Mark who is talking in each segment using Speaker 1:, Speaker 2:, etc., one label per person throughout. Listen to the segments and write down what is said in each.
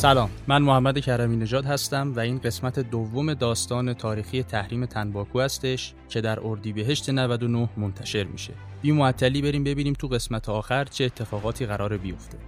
Speaker 1: سلام. من محمد کرمی نژاد هستم و این قسمت دوم داستان تاریخی تحریم تنباکو هستش که در اردیبهشت 99 منتشر میشه. بی معطلی بریم ببینیم تو قسمت آخر چه اتفاقاتی قرار بیفته.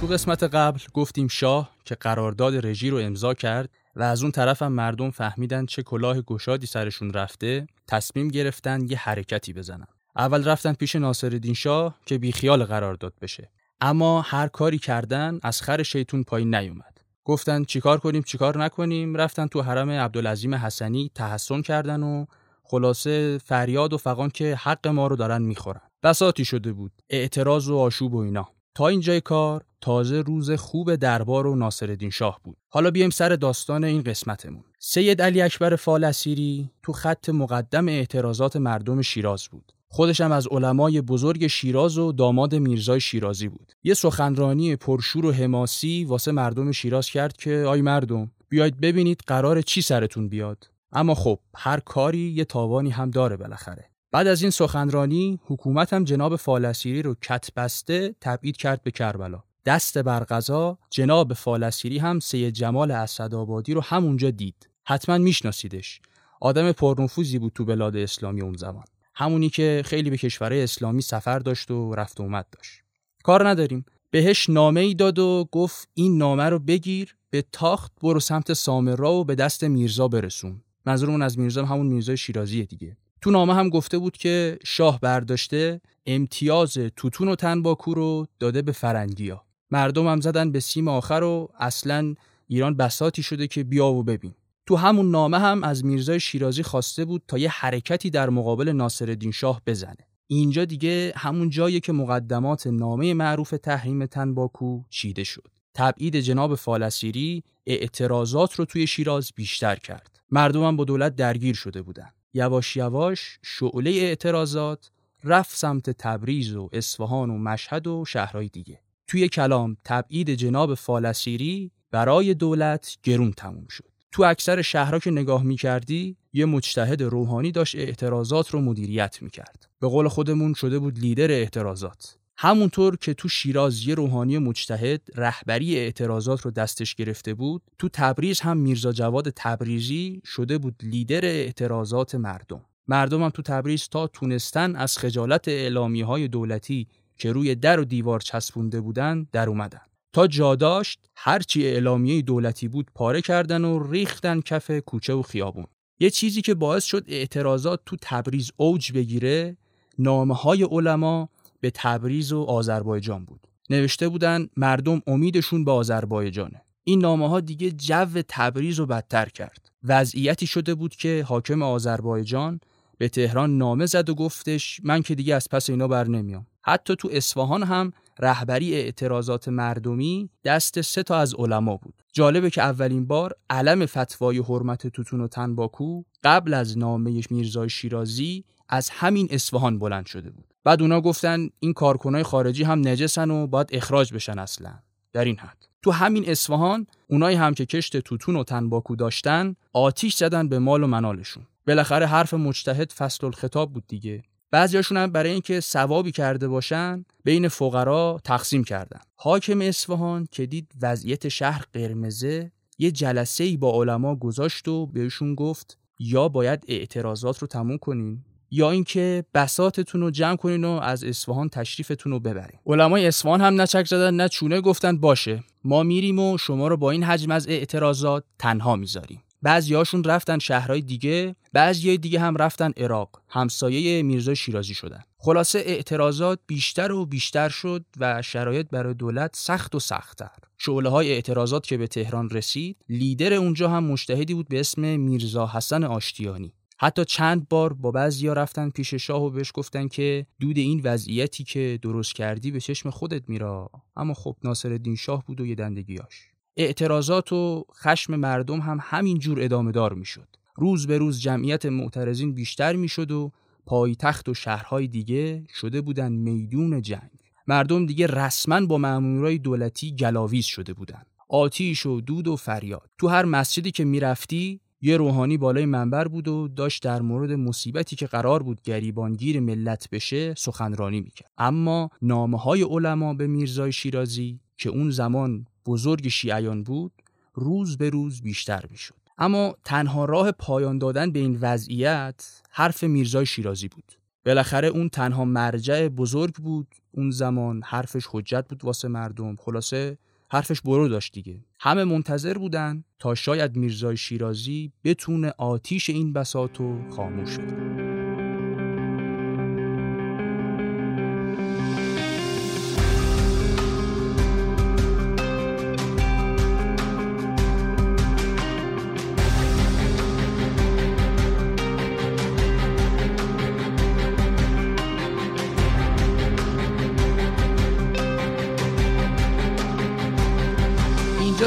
Speaker 1: تو قسمت قبل گفتیم شاه که قرارداد رژی رو امضا کرد و از اون طرف هم مردم فهمیدن چه کلاه گشادی سرشون رفته تصمیم گرفتن یه حرکتی بزنن. اول رفتن پیش ناصرالدین شاه که بیخیال قرارداد بشه. اما هر کاری کردن از خر شیطون پایین نیومد. گفتن چیکار کنیم چیکار نکنیم. رفتن تو حرم عبدالعظیم حسنی تحسن کردن و خلاصه فریاد و فقان که حق ما رو دارن می‌خورن. بساتی شده بود. اعتراض و آشوب و اینا. تا اینجای کار تازه روز خوب دربار و ناصرالدین شاه بود. حالا بیایم سر داستان این قسمتمون. سید علی اکبر فالسیری تو خط مقدم اعتراضات مردم شیراز بود. خودش هم از علمای بزرگ شیراز و داماد میرزای شیرازی بود. یه سخنرانی پرشور و حماسی واسه مردم شیراز کرد که آی مردم بیاید ببینید قرار چی سرتون بیاد. اما خب هر کاری یه تاوانی هم داره بالاخره. بعد از این سخنرانی حکومت هم جناب فالسیری رو کت بسته تبعید کرد به کربلا. دست بر غذا جناب فالسیری هم سید جمال اسدآبادی رو همونجا دید. حتما میشناسیدش. آدم پرنفوذی بود تو بلاد اسلامی اون زمان. همونی که خیلی به کشورهای اسلامی سفر داشت و رفت و اومد داشت. کار نداریم. بهش نامه ای داد و گفت این نامه رو بگیر به تاخت برو سمت سامرا و به دست میرزا برسون. منظورمون از میرزا همون میرزا شیرازی دیگه. تو نامه هم گفته بود که شاه برداشته امتیاز توتون و تنباکو رو داده به فرنگیا مردم هم زدن به سیم آخر و اصلا ایران بساتی شده که بیا و ببین. تو همون نامه هم از میرزای شیرازی خواسته بود تا یه حرکتی در مقابل ناصرالدین شاه بزنه. اینجا دیگه همون جایی که مقدمات نامه معروف تحریم تنباکو چیده شد. تبعید جناب فالسیری اعتراضات رو توی شیراز بیشتر کرد. مردم هم با دولت درگیر شده بودن. یواش یواش شعله اعتراضات رفت سمت تبریز و اصفهان و مشهد و شهرهای دیگه. توی کلام تبعید جناب فالسیری برای دولت گرون تموم شد. تو اکثر شهرها که نگاه می‌کردی یه مجتهد روحانی داشت اعتراضات رو مدیریت می‌کرد. به قول خودمون شده بود لیدر اعتراضات. همونطور که تو شیراز یه روحانی مجتهد رهبری اعتراضات رو دستش گرفته بود تو تبریز هم میرزا جواد تبریزی شده بود لیدر اعتراضات مردم. مردم هم تو تبریز تا تونستن از خجالت اعلامی های دولتی که روی در و دیوار چسبونده بودن در اومدن. تا جا داشت هرچی اعلامیه دولتی بود پاره کردن و ریختن کف کوچه و خیابون. یه چیزی که باعث شد اعتراضات تو تبریز اوج بگیره نامه های علما به تبریز و آذربایجان بود. نوشته بودن مردم امیدشون به آذربایجانه. این نامه ها دیگه جو تبریز رو بدتر کرد. وضعیتی شده بود که حاکم آذربایجان به تهران نامه زد و گفتش من که دیگه از پس اینا بر نمیام. حتی تو اصفهان هم رهبری اعتراضات مردمی دست سه تا از علما بود. جالبه که اولین بار علم فتوای حرمت توتون و تنباکو قبل از نامه میرزای شیرازی از همین اصفهان بلند شده بود. بعد اونا گفتن این کارکنای خارجی هم نجسن و باید اخراج بشن اصلا. در این حد. تو همین اصفهان اونایی هم که کشت توتون و تنباکو داشتن آتیش زدن به مال و منالشون. بالاخره حرف مجتهد فصل الخطاب بود دیگه. بعضیاشون هم برای اینکه ثوابی کرده باشن بین فقرا تقسیم کردن. حاکم اصفهان که دید وضعیت شهر قرمزه یه جلسه ای با علما گذاشت و بهشون گفت یا باید اعتراضات رو تموم کنین یا اینکه بساتتون رو جمع کنین و از اصفهان تشریفتون رو ببرین. علمای اصفهان هم نچک زدن نه چونه گفتن باشه ما میریم و شما رو با این حجم از اعتراضات تنها می‌ذاریم. بعضیاشون رفتن شهرهای دیگه بعضی دیگه هم رفتن عراق. همسایه میرزا شیرازی شدن. خلاصه اعتراضات بیشتر و بیشتر شد و شرایط برای دولت سخت و سختتر. شعله های اعتراضات که به تهران رسید لیدر اونجا هم مشتهدی بود به اسم میرزا حسن آشتیانی. حتی چند بار با بعضیا رفتن پیش شاه و بهش گفتن که دود این وضعیتی که درست کردی به چشم خودت میرا. اما خب ناصرالدین شاه بود و یه دندگیاش اعتراضات و خشم مردم هم همین جور ادامه دار می‌شد. روز به روز جمعیت معترضین بیشتر می‌شد و پایتخت و شهرهای دیگه شده بودن میدون جنگ. مردم دیگه رسما با مامورای دولتی گلاویز شده بودن. آتیش و دود و فریاد. تو هر مسجدی که می‌رفتی یه روحانی بالای منبر بود و داشت در مورد مصیبتی که قرار بود گریبانگیر ملت بشه سخنرانی می‌کرد. اما نامه های علما به میرزای شیرازی که اون زمان بزرگ شیعیان بود روز به روز بیشتر می‌شد. اما تنها راه پایان دادن به این وضعیت حرف میرزای شیرازی بود. بالاخره اون تنها مرجع بزرگ بود. اون زمان حرفش حجت بود واسه مردم. خلاصه حرفش برو داشت دیگه. همه منتظر بودن تا شاید میرزای شیرازی بتونه آتیش این بساتو خاموش کنه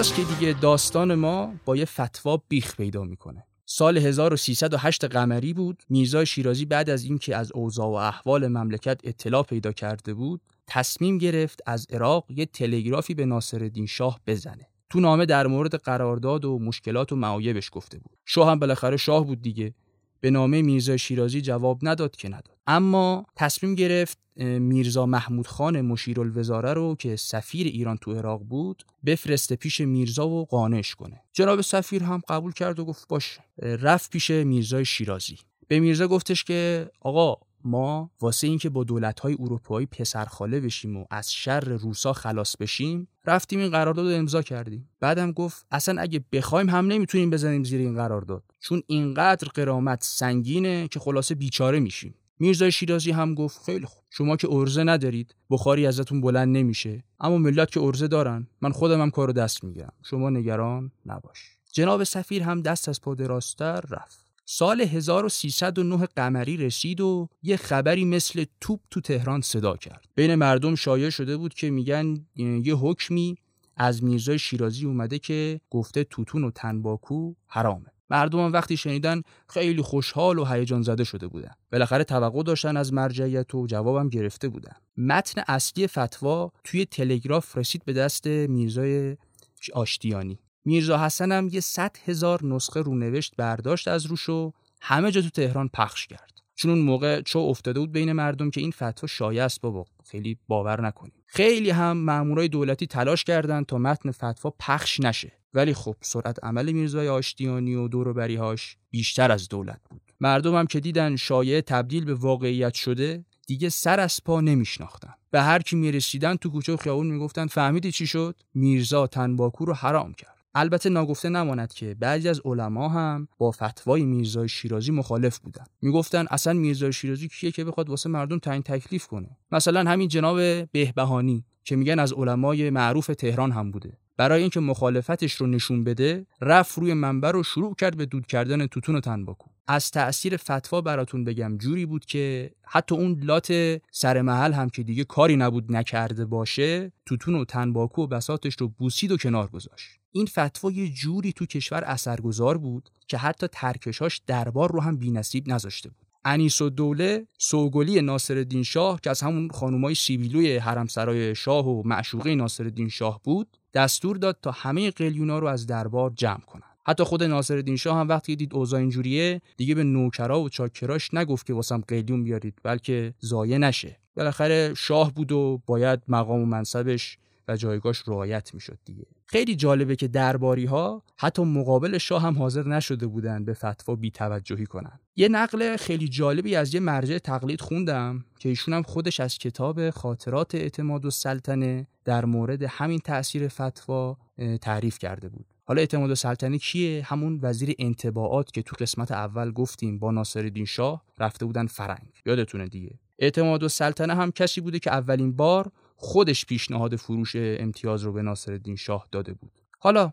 Speaker 1: اینجاست که دیگه داستان ما با یه فتوا بیخ پیدا می‌کنه. سال 1308 قمری بود. میرزا شیرازی بعد از اینکه از اوضاع و احوال مملکت اطلاع پیدا کرده بود تصمیم گرفت از عراق یه تلگرافی به ناصرالدین شاه بزنه. تو نامه در مورد قرارداد و مشکلات و معایبش گفته بود. شاه هم بالاخره شاه بود دیگه. به نامه میرزا شیرازی جواب نداد که نداد. اما تصمیم گرفت میرزا محمود خان مشیرالوزاره رو که سفیر ایران تو عراق بود بفرسته پیش میرزا و قانش کنه. جناب سفیر هم قبول کرد و گفت باش. رفت پیش میرزای شیرازی. به میرزا گفتش که آقا ما واسه اینکه با دولت‌های اروپایی پسرخاله بشیم و از شر روسا خلاص بشیم رفتیم این قرارداد رو امضا کردیم. بعدم گفت اصلا اگه بخوایم هم نمی‌تونیم بزنیم زیر این قرارداد. چون اینقدر قرامت سنگینه که خلاصه بیچاره میشیم. میرزا شیرازی هم گفت خیلی خوب. شما که ارزه ندارید بخاری ازتون بلند نمیشه. اما ملت که ارزه دارن من خودم هم کارو دست می‌گیرم. شما نگران نباش. جناب سفیر هم دست از پا راستر رفت. سال 1309 قمری رسید و یه خبری مثل توپ تو تهران صدا کرد. بین مردم شایع شده بود که میگن یه حکمی از میرزای شیرازی اومده که گفته توتون و تنباکو حرامه. مردم وقتی شنیدن خیلی خوشحال و هیجان زده شده بودن. بالاخره توقع داشتن از مرجعیت و جوابم گرفته بودن. متن اصلی فتوا توی تلگراف رسید به دست میرزای آشتیانی. میرزا حسن هم یه صد هزار نسخه رونوشت برداشت از روش و همه جا تو تهران پخش کرد. چون اون موقع چو افتاده بود بین مردم که این فتوا شایع است بابا خیلی باور نکنید خیلی هم مامورای دولتی تلاش کردند تا متن فتوا پخش نشه. ولی خب سرعت عمل میرزای آشتیانی و دوروبریهاش بیشتر از دولت بود. مردم هم که دیدن شایعه تبدیل به واقعیت شده دیگه سر از پا نمیشناختن. به هر کی می‌رسیدن تو کوچه و خیابون می‌گفتن فهمیدی چی شد؟ میرزا تنباکو رو حرام کرد. البته ناگفته نماند که بعضی از علما هم با فتوای میرزای شیرازی مخالف بودن می‌گفتن اصلا میرزای شیرازی کیه که بخواد واسه مردم تعیین تکلیف کنه؟ مثلا همین جناب بهبهانی که میگن از علمای معروف تهران هم بوده. برای اینکه مخالفتش رو نشون بده رفت روی منبر رو شروع کرد به دود کردن توتون و تنباکو. از تأثیر فتوا براتون بگم جوری بود که حتی اون لات سر محل هم که دیگه کاری نبود نکرده باشه توتون و تنباکو و بساتش رو بوسید و کنار گذاشت. این فتوا جوری تو کشور اثرگذار بود که حتی ترکشاش دربار رو هم بینصیب نذاشته بود. انیس و دوله سوگلی ناصر شاه که از همون خانومای سیبیلوی حرم سرای شاه و معشوقه ناصر شاه بود دستور داد تا همه قلیونا رو از دربار جمع کنن. حتی خود ناصر شاه هم وقتی دید اوضاع اینجوریه دیگه به نوکرا و چاکراش نگفت که واسم قلیون بیارید بلکه زایه نشه. بالاخره شاه بود و باید مقام و منصبش و جایگاش رعایت می‌شد دیگه. خیلی جالبه که درباری ها حتی مقابل شاه هم حاضر نشده بودن به فتوا بی توجهی کنن. یه نقل خیلی جالبی از یه مرجع تقلید خوندم که ایشون هم خودش از کتاب خاطرات اعتماد و سلطنه در مورد همین تاثیر فتوا تعریف کرده بود. حالا اعتماد سلطنه کیه؟ همون وزیر انتباعات که تو قسمت اول گفتیم با ناصرالدین شاه رفته بودن فرنگ. یادتونه دیگه. اعتماد و سلطنه هم کسی بوده که اولین بار خودش پیشنهاد فروش امتیاز رو به ناصرالدین شاه داده بود. حالا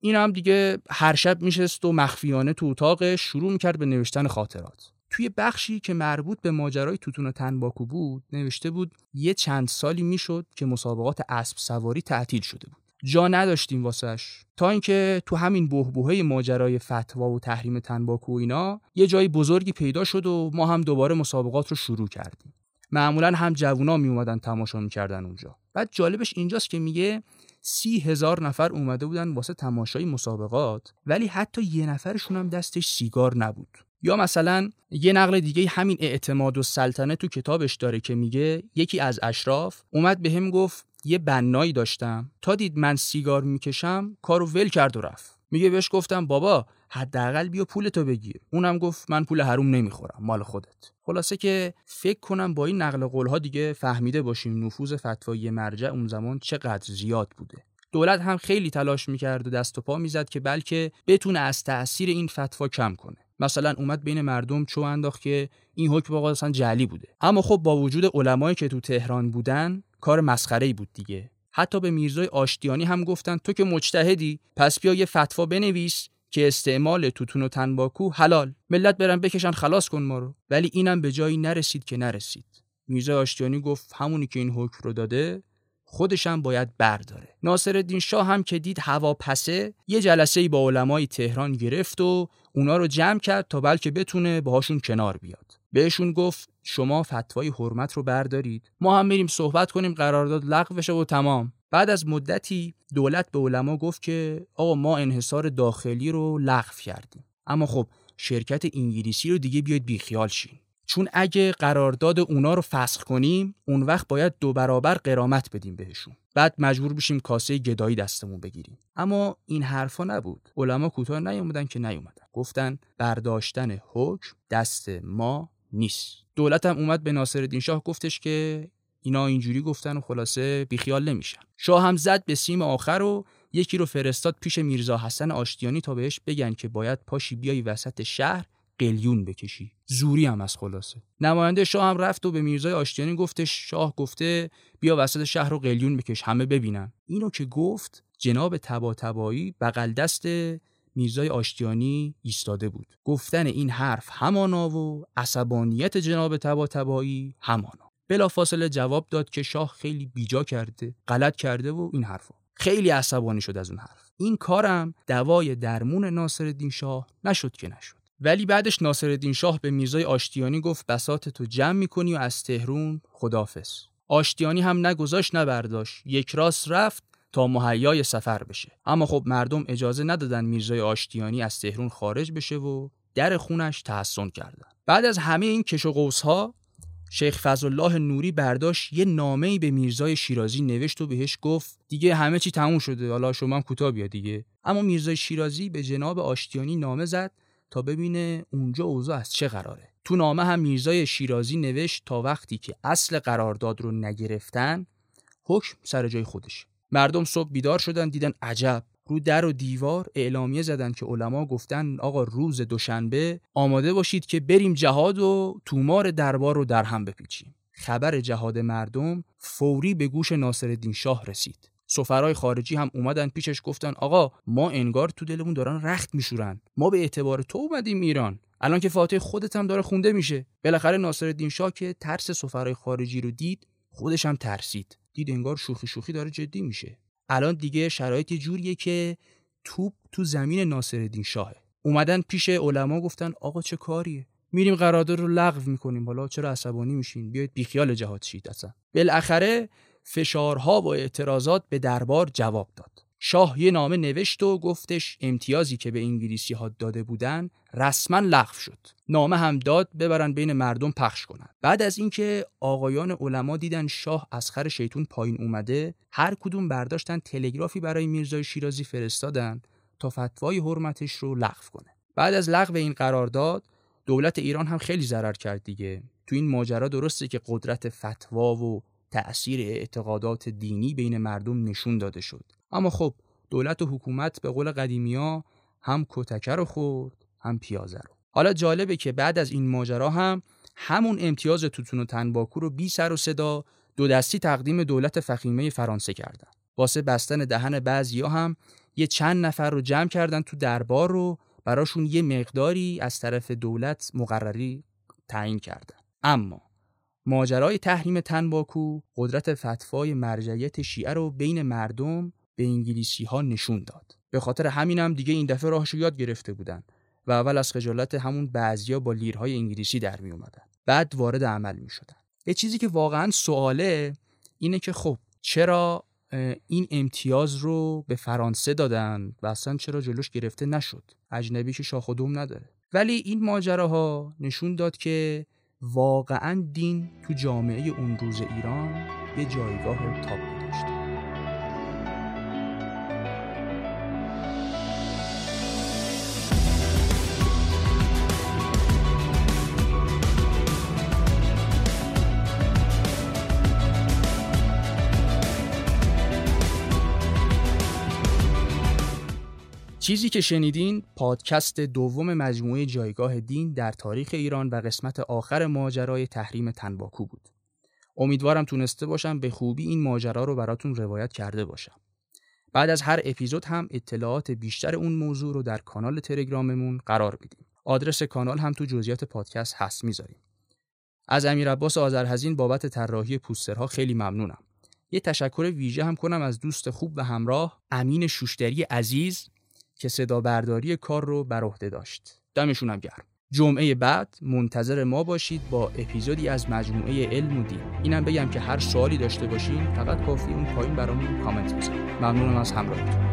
Speaker 1: این هم دیگه هر شب میشست و مخفیانه تو اتاق شروع می‌کرد به نوشتن خاطرات. توی بخشی که مربوط به ماجرای توتون و تنباکو بود نوشته بود یه چند سالی می‌شد که مسابقات اسب سواری تعطیل شده بود. جا نداشتیم واسش. تا اینکه تو همین بهبوهه ماجرای فتوا و تحریم تنباکو و اینا یه جای بزرگی پیدا شد و ما هم دوباره مسابقات رو شروع کردیم. معمولا هم جوونا می اومدن تماشا می‌کردن اونجا. بعد جالبش اینجاست که میگه سی هزار نفر اومده بودن واسه تماشای مسابقات ولی حتی یه نفرشون هم دستش سیگار نبود. یا مثلا یه نقل دیگه همین اعتماد و سلطنه تو کتابش داره که میگه یکی از اشراف اومد به هم گفت یه بنایی داشتم. تا دید من سیگار می‌کشم کارو ول کرد و رفت. میگه بهش گفتم بابا حداقل بیا پولتو بگیر. اونم گفت من پول حروم نمی‌خورم مال خودت. خلاصه که فکر کنم با این نقل قولها دیگه فهمیده باشیم نفوذ فتوایی مرجع اون زمان چقدر زیاد بوده. دولت هم خیلی تلاش می‌کرد و دست و پا می‌زد که بلکه بتونه از تاثیر این فتوا کم کنه. مثلا اومد بین مردم چو انداخت که این حکم واقعا اصلا جعلی بوده. اما خب با وجود علمایی که تو تهران بودن کار مسخره بود دیگه. حتی به میرزای آشتیانی هم گفتن تو که مجتهدی پس بیا یه فتوا بنویس که استعمال توتون و تنباکو حلال. ملت برن بکشن خلاص کن ما رو. ولی اینم به جایی نرسید که نرسید. میرزا آشتیانی گفت همونی که این حکم رو داده خودشم باید برداره. ناصر شاه هم که دید هوا پسه یه جلسه ای با علمای تهران گرفت و اونا رو جمع کرد تا بلکه بتونه باهاشون کنار بیاد. بهشون گفت شما فتوای حرمت رو بردارید. ما هم میریم صحبت کنیم قرارداد لغو بشه و تمام. بعد از مدتی دولت به علما گفت که آقا ما انحصار داخلی رو لغو کردیم. اما خب شرکت انگلیسی رو دیگه بیاید بیخیال شین. چون اگه قرارداد اونا رو فسخ کنیم اون وقت باید دو برابر قرامت بدیم بهشون. بعد مجبور بشیم کاسه گدایی دستمون بگیریم. اما این حرفا نبود. علما کوتاه نیومدن که نیومدن. گفتن برداشتن حکم دست ما نیست. دولت هم اومد به ناصرالدین شاه گفتش که اینا اینجوری گفتن و خلاصه بیخیال نمیشن. شاه هم زد به سیم آخر و یکی رو فرستاد پیش میرزا حسن آشتیانی تا بهش بگن که باید پاشی بیای وسط شهر قلیون بکشی. زوری هم از خلاصه. نماینده شاه هم رفت و به میرزای آشتیانی گفتش شاه گفته بیا وسط شهر رو قلیون بکش همه ببینن. اینو که گفت جناب تبا تبایی بغل دست میرزای آشتیانی ایستاده بود. گفتن این حرف همانا و عصبانیت جناب تبا تبایی همانا. بلافاصله جواب داد که شاه خیلی بیجا کرده غلط کرده و این حرفا. خیلی عصبانی شد از اون حرف. این کارم دوای درمون ناصرالدین شاه نشد که نشد. ولی بعدش ناصرالدین شاه به میرزای آشتیانی گفت بسات تو جمع می‌کنی و از تهرون خدافز آشتیانی هم نگذاشت نبرداشت یک راست رفت تا مهیای سفر بشه. اما خب مردم اجازه ندادن میرزای آشتیانی از تهرون خارج بشه و در خونش تحسن کردن. بعد از همه این کش و قوس ها شیخ فضلالله نوری برداشت یه نامه به میرزای شیرازی نوشت و بهش گفت دیگه همه چی تموم شده حالا شما هم کوتاه بیا دیگه. اما میرزای شیرازی به جناب آشتیانی نامه زد تا ببینه اونجا اوضاع از چه قراره. تو نامه هم میرزای شیرازی نوشت تا وقتی که اصل قرارداد رو نگرفتن حکم سر جای خودش. مردم صبح بیدار شدن دیدن عجب. رو در و دیوار اعلامیه زدن که علما گفتن آقا روز دوشنبه آماده باشید که بریم جهاد و تومار دربار رو در هم بپیچیم. خبر جهاد مردم فوری به گوش ناصرالدین شاه رسید. سفرای خارجی هم اومدن پیشش گفتن آقا ما انگار تو دلمون دارن رخت میشورن. ما به اعتبار تو اومدیم ایران. الان که فاتح خودت هم داره خونده میشه. بالاخره ناصرالدین شاه که ترس سفرای خارجی رو دید خودش هم ترسید. دید انگار شوخی شوخی داره جدی میشه. الان دیگه شرایط جوریه که توپ تو زمین ناصرالدین شاهه. اومدن پیش علما گفتن آقا چه کاریه؟ میریم قرارداد رو لغو می‌کنیم. حالا چرا عصبانی میشین؟ بیاید بیخیال جهاد شید اصلا. بالاخره فشارها و اعتراضات به دربار جواب داد. شاه یه نامه نوشت و گفتش امتیازی که به انگلیسی ها داده بودن رسما لغو شد. نامه هم داد ببرن بین مردم پخش کنن. بعد از اینکه آقایان علما دیدن شاه از خر شیطون پایین اومده هر کدوم برداشتن تلگرافی برای میرزای شیرازی فرستادن تا فتوای حرمتش رو لغو کنه. بعد از لغو این قرارداد دولت ایران هم خیلی ضرر کرد دیگه. تو این ماجرا درسته که قدرت فتوا و تأثیر اعتقادات دینی بین مردم نشون داده شد. اما خب دولت و حکومت به قول قدیمیا هم کتکه رو خورد هم پیازه رو. حالا جالبه که بعد از این ماجرا هم همون امتیاز توتون و تنباکو رو بی سر و صدا دو دستی تقدیم دولت فخیمه فرانسه کردن. واسه بستن دهن بعضیا هم یه چند نفر رو جمع کردن تو دربار رو براشون یه مقداری از طرف دولت مقرری تعیین کردن. اما ماجرای تحریم تنباکو قدرت فتوای مرجعیت شیعه رو بین مردم به انگلیسی ها نشون داد. به خاطر همینم دیگه این دفعه راهشو یاد گرفته بودن و اول از خجالت همون بعضیا با لیرهای انگلیسی در می اومدن. بعد وارد عمل می شدن. یه چیزی که واقعا سواله اینه که خب چرا این امتیاز رو به فرانسه دادن و اصلا چرا جلوش گرفته نشد؟ اجنبی که شاخ و دوم نداره. ولی این ماجراها نشون داد که واقعا دین تو جامعه اون روز ایران یه جایگاه تاپ چیزی که شنیدین پادکست دوم مجموعه جایگاه دین در تاریخ ایران و قسمت آخر ماجرای تحریم تنباکو بود. امیدوارم تونسته باشم به خوبی این ماجرا رو براتون روایت کرده باشم. بعد از هر اپیزود هم اطلاعات بیشتر اون موضوع رو در کانال تلگراممون قرار میدیم. آدرس کانال هم تو جزئیات پادکست هست می‌ذاریم. از امیر عباس آذرحزین بابت طراحی پوسترها خیلی ممنونم. یه تشکر ویژه هم کنم از دوست خوب و همراه امین شوشتری عزیز که صدا برداری کار رو بر عهده داشت. دمشونم گرم. جمعه بعد منتظر ما باشید با اپیزودی از مجموعه علم و دین. اینم بگم که هر سوالی داشته باشین فقط کافی اون پایین برامون کامنت بزنید ممنونم از همراهیتون.